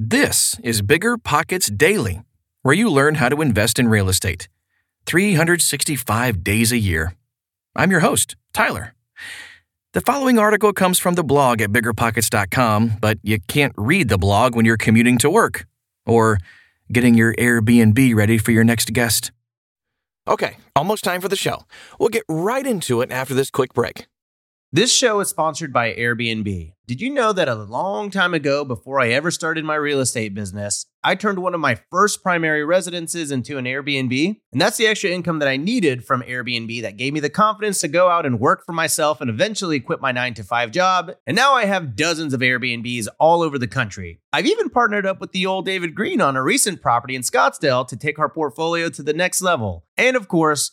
This is BiggerPockets Daily, where you learn how to invest in real estate 365 days a year. I'm your host, Tyler. The following article comes from the blog at biggerpockets.com, but you can't read the blog when you're commuting to work or getting your Airbnb ready for your next guest. Okay, almost time for the show. We'll get right into it after this quick break. This show is sponsored by Airbnb. Did you know that a long time ago, before I ever started my real estate business, I turned one of my first primary residences into an Airbnb? And that's the extra income that I needed from Airbnb that gave me the confidence to go out and work for myself and eventually quit my nine to five job. And now I have dozens of Airbnbs all over the country. I've even partnered up with the old David Greene on a recent property in Scottsdale to take our portfolio to the next level. And of course,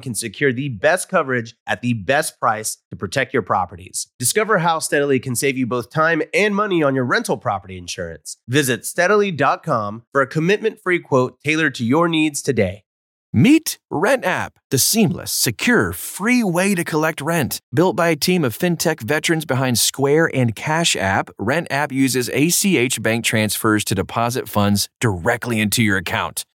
can secure the best coverage at the best price to protect your properties. Discover how Steadily can save you both time and money on your rental property insurance. Visit steadily.com for a commitment free quote tailored to your needs today. Meet Rent App, the seamless, secure, free way to collect rent. Built by a team of fintech veterans behind Square and Cash App, Rent App uses ACH bank transfers to deposit funds directly into your account.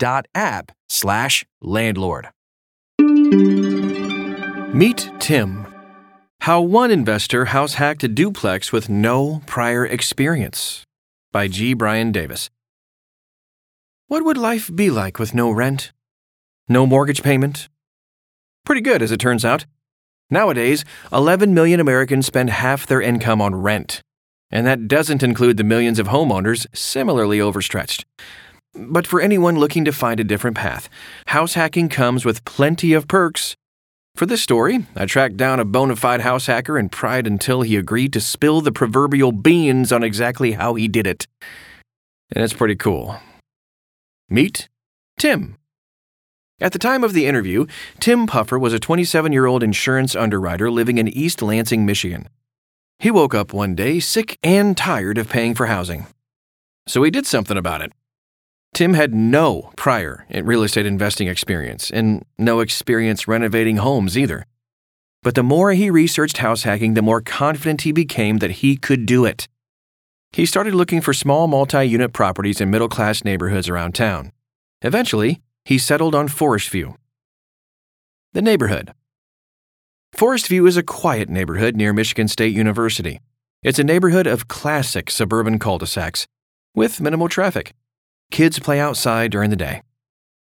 Rent.app slash landlord. Meet Tim. How one investor house hacked a duplex with no prior experience. By G. Brian Davis. What would life be like with no rent? No mortgage payment? Pretty good, as it turns out. Nowadays, 11 million Americans spend half their income on rent. And that doesn't include the millions of homeowners similarly overstretched. But for anyone looking to find a different path, house hacking comes with plenty of perks. For this story, I tracked down a bona fide house hacker and pried until he agreed to spill the proverbial beans on exactly how he did it. And it's pretty cool. Meet Tim. At the time of the interview, Tim Puffer was a 27 year old insurance underwriter living in East Lansing, Michigan. He woke up one day sick and tired of paying for housing. So he did something about it. Tim had no prior real estate investing experience and no experience renovating homes either. But the more he researched house hacking, the more confident he became that he could do it. He started looking for small multi unit properties in middle class neighborhoods around town. Eventually, he settled on Forest View. The neighborhood. Forest View is a quiet neighborhood near Michigan State University. It's a neighborhood of classic suburban cul de sacs with minimal traffic. Kids play outside during the day.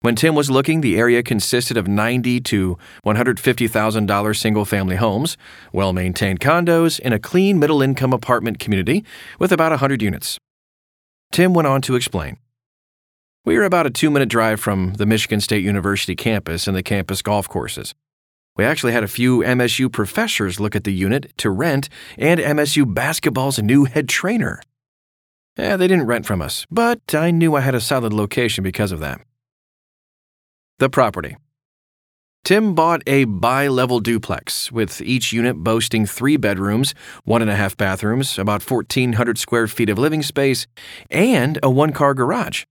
When Tim was looking, the area consisted of 90 to $150,000 single family homes, well maintained condos, and a clean middle income apartment community with about 100 units. Tim went on to explain. We are about a two minute drive from the Michigan State University campus and the campus golf courses. We actually had a few MSU professors look at the unit to rent and MSU basketball's new head trainer. Yeah, they didn't rent from us, but I knew I had a solid location because of that. The property. Tim bought a bi level duplex, with each unit boasting three bedrooms, one and a half bathrooms, about 1,400 square feet of living space, and a one car garage.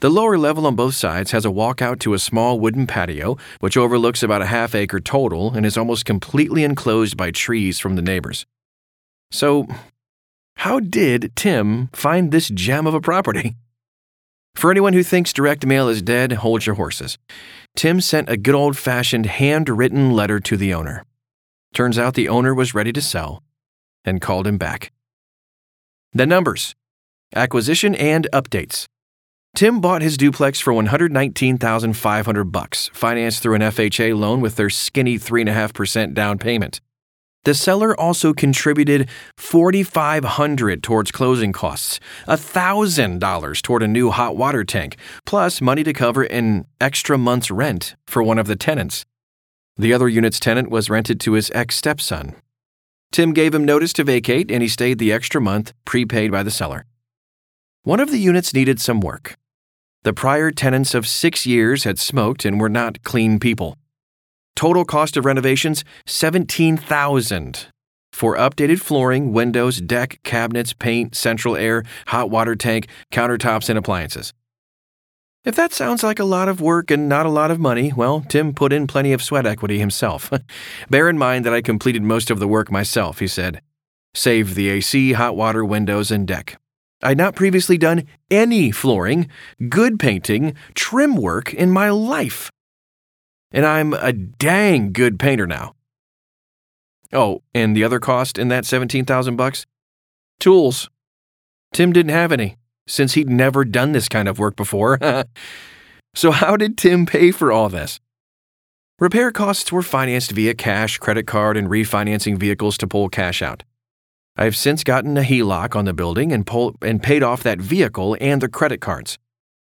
The lower level on both sides has a walkout to a small wooden patio, which overlooks about a half acre total and is almost completely enclosed by trees from the neighbors. So, how did Tim find this gem of a property? For anyone who thinks direct mail is dead, hold your horses. Tim sent a good old fashioned handwritten letter to the owner. Turns out the owner was ready to sell and called him back. The numbers acquisition and updates. Tim bought his duplex for 119,500 bucks, financed through an FHA loan with their skinny 3.5% down payment. The seller also contributed 4,500 towards closing costs, $1,000 toward a new hot water tank, plus money to cover an extra month's rent for one of the tenants. The other unit's tenant was rented to his ex-stepson. Tim gave him notice to vacate and he stayed the extra month prepaid by the seller. One of the units needed some work. The prior tenants of six years had smoked and were not clean people. Total cost of renovations 17000 for updated flooring, windows, deck, cabinets, paint, central air, hot water tank, countertops, and appliances. If that sounds like a lot of work and not a lot of money, well, Tim put in plenty of sweat equity himself. Bear in mind that I completed most of the work myself, he said. Save the AC, hot water, windows, and deck. I'd not previously done any flooring, good painting, trim work in my life. And I'm a dang good painter now. Oh, and the other cost in that 17,000 bucks? Tools. Tim didn't have any since he'd never done this kind of work before. so how did Tim pay for all this? Repair costs were financed via cash, credit card, and refinancing vehicles to pull cash out. I have since gotten a HELOC on the building and, pull, and paid off that vehicle and the credit cards.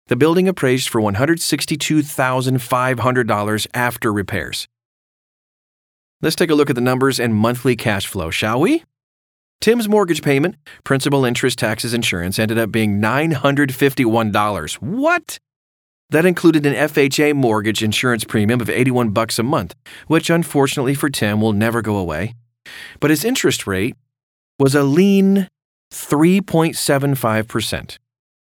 The building appraised for $162,500 after repairs. Let's take a look at the numbers and monthly cash flow, shall we? Tim's mortgage payment, principal, interest, taxes, insurance ended up being $951. What? That included an FHA mortgage insurance premium of 81 bucks a month, which unfortunately for Tim will never go away. But his interest rate was a lean 3.75%.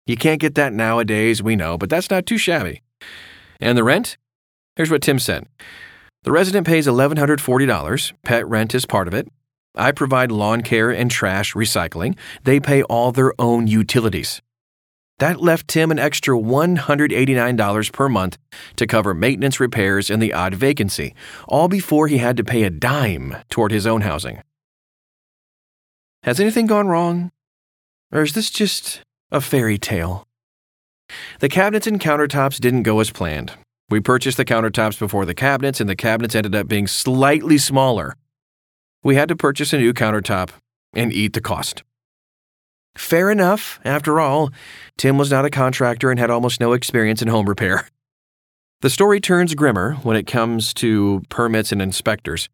You can't get that nowadays, we know, but that's not too shabby. And the rent? Here's what Tim said The resident pays $1,140. Pet rent is part of it. I provide lawn care and trash recycling. They pay all their own utilities. That left Tim an extra $189 per month to cover maintenance repairs and the odd vacancy, all before he had to pay a dime toward his own housing. Has anything gone wrong? Or is this just a fairy tale? The cabinets and countertops didn't go as planned. We purchased the countertops before the cabinets, and the cabinets ended up being slightly smaller. We had to purchase a new countertop and eat the cost. Fair enough, after all, Tim was not a contractor and had almost no experience in home repair. The story turns grimmer when it comes to permits and inspectors.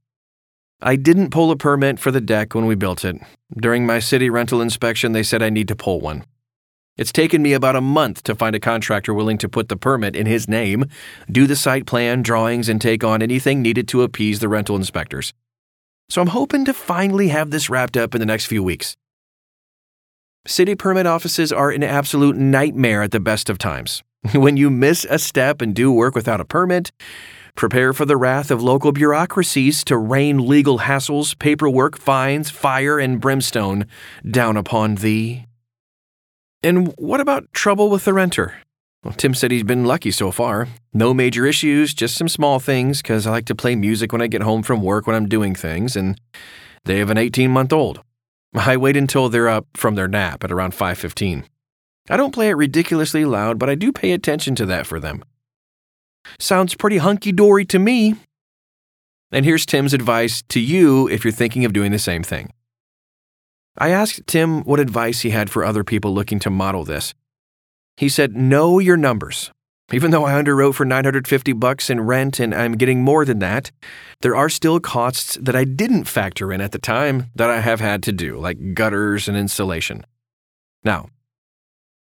I didn't pull a permit for the deck when we built it. During my city rental inspection, they said I need to pull one. It's taken me about a month to find a contractor willing to put the permit in his name, do the site plan, drawings, and take on anything needed to appease the rental inspectors. So I'm hoping to finally have this wrapped up in the next few weeks. City permit offices are an absolute nightmare at the best of times. When you miss a step and do work without a permit, Prepare for the wrath of local bureaucracies to rain legal hassles, paperwork, fines, fire, and brimstone down upon thee. And what about trouble with the renter? Well, Tim said he's been lucky so far. No major issues, just some small things, because I like to play music when I get home from work when I'm doing things, and they have an 18 month old. I wait until they're up from their nap at around 5:15. I don't play it ridiculously loud, but I do pay attention to that for them. Sounds pretty hunky dory to me. And here's Tim's advice to you if you're thinking of doing the same thing. I asked Tim what advice he had for other people looking to model this. He said, Know your numbers. Even though I underwrote for 950 bucks in rent and I'm getting more than that, there are still costs that I didn't factor in at the time that I have had to do, like gutters and insulation. Now,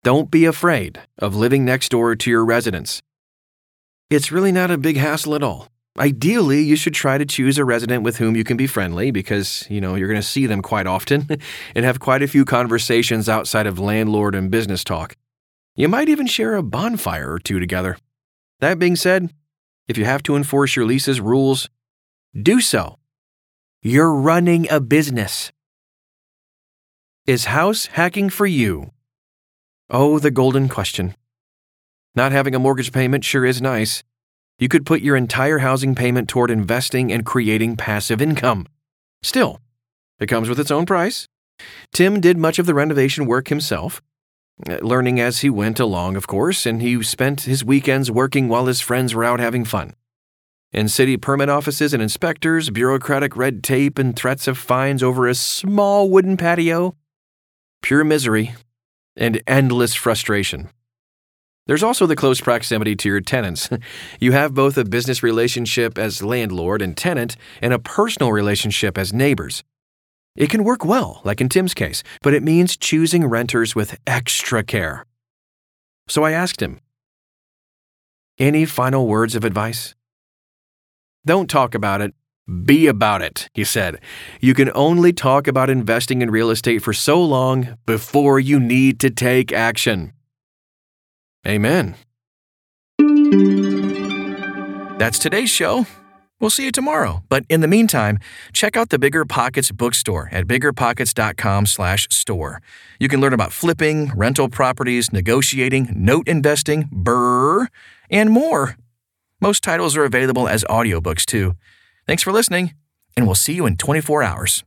don't be afraid of living next door to your residence. It's really not a big hassle at all. Ideally, you should try to choose a resident with whom you can be friendly because, you know, you're going to see them quite often and have quite a few conversations outside of landlord and business talk. You might even share a bonfire or two together. That being said, if you have to enforce your lease's rules, do so. You're running a business. Is house hacking for you? Oh, the golden question. Not having a mortgage payment sure is nice. You could put your entire housing payment toward investing and creating passive income. Still, it comes with its own price. Tim did much of the renovation work himself, uh, learning as he went along, of course, and he spent his weekends working while his friends were out having fun. In city permit offices and inspectors, bureaucratic red tape, and threats of fines over a small wooden patio, pure misery and endless frustration. There's also the close proximity to your tenants. you have both a business relationship as landlord and tenant and a personal relationship as neighbors. It can work well, like in Tim's case, but it means choosing renters with extra care. So I asked him, Any final words of advice? Don't talk about it, be about it, he said. You can only talk about investing in real estate for so long before you need to take action. Amen. That's today's show. We'll see you tomorrow. But in the meantime, check out the BiggerPockets bookstore at biggerpockets.com/store. You can learn about flipping, rental properties, negotiating, note investing, BRRRR, and more. Most titles are available as audiobooks too. Thanks for listening, and we'll see you in 24 hours.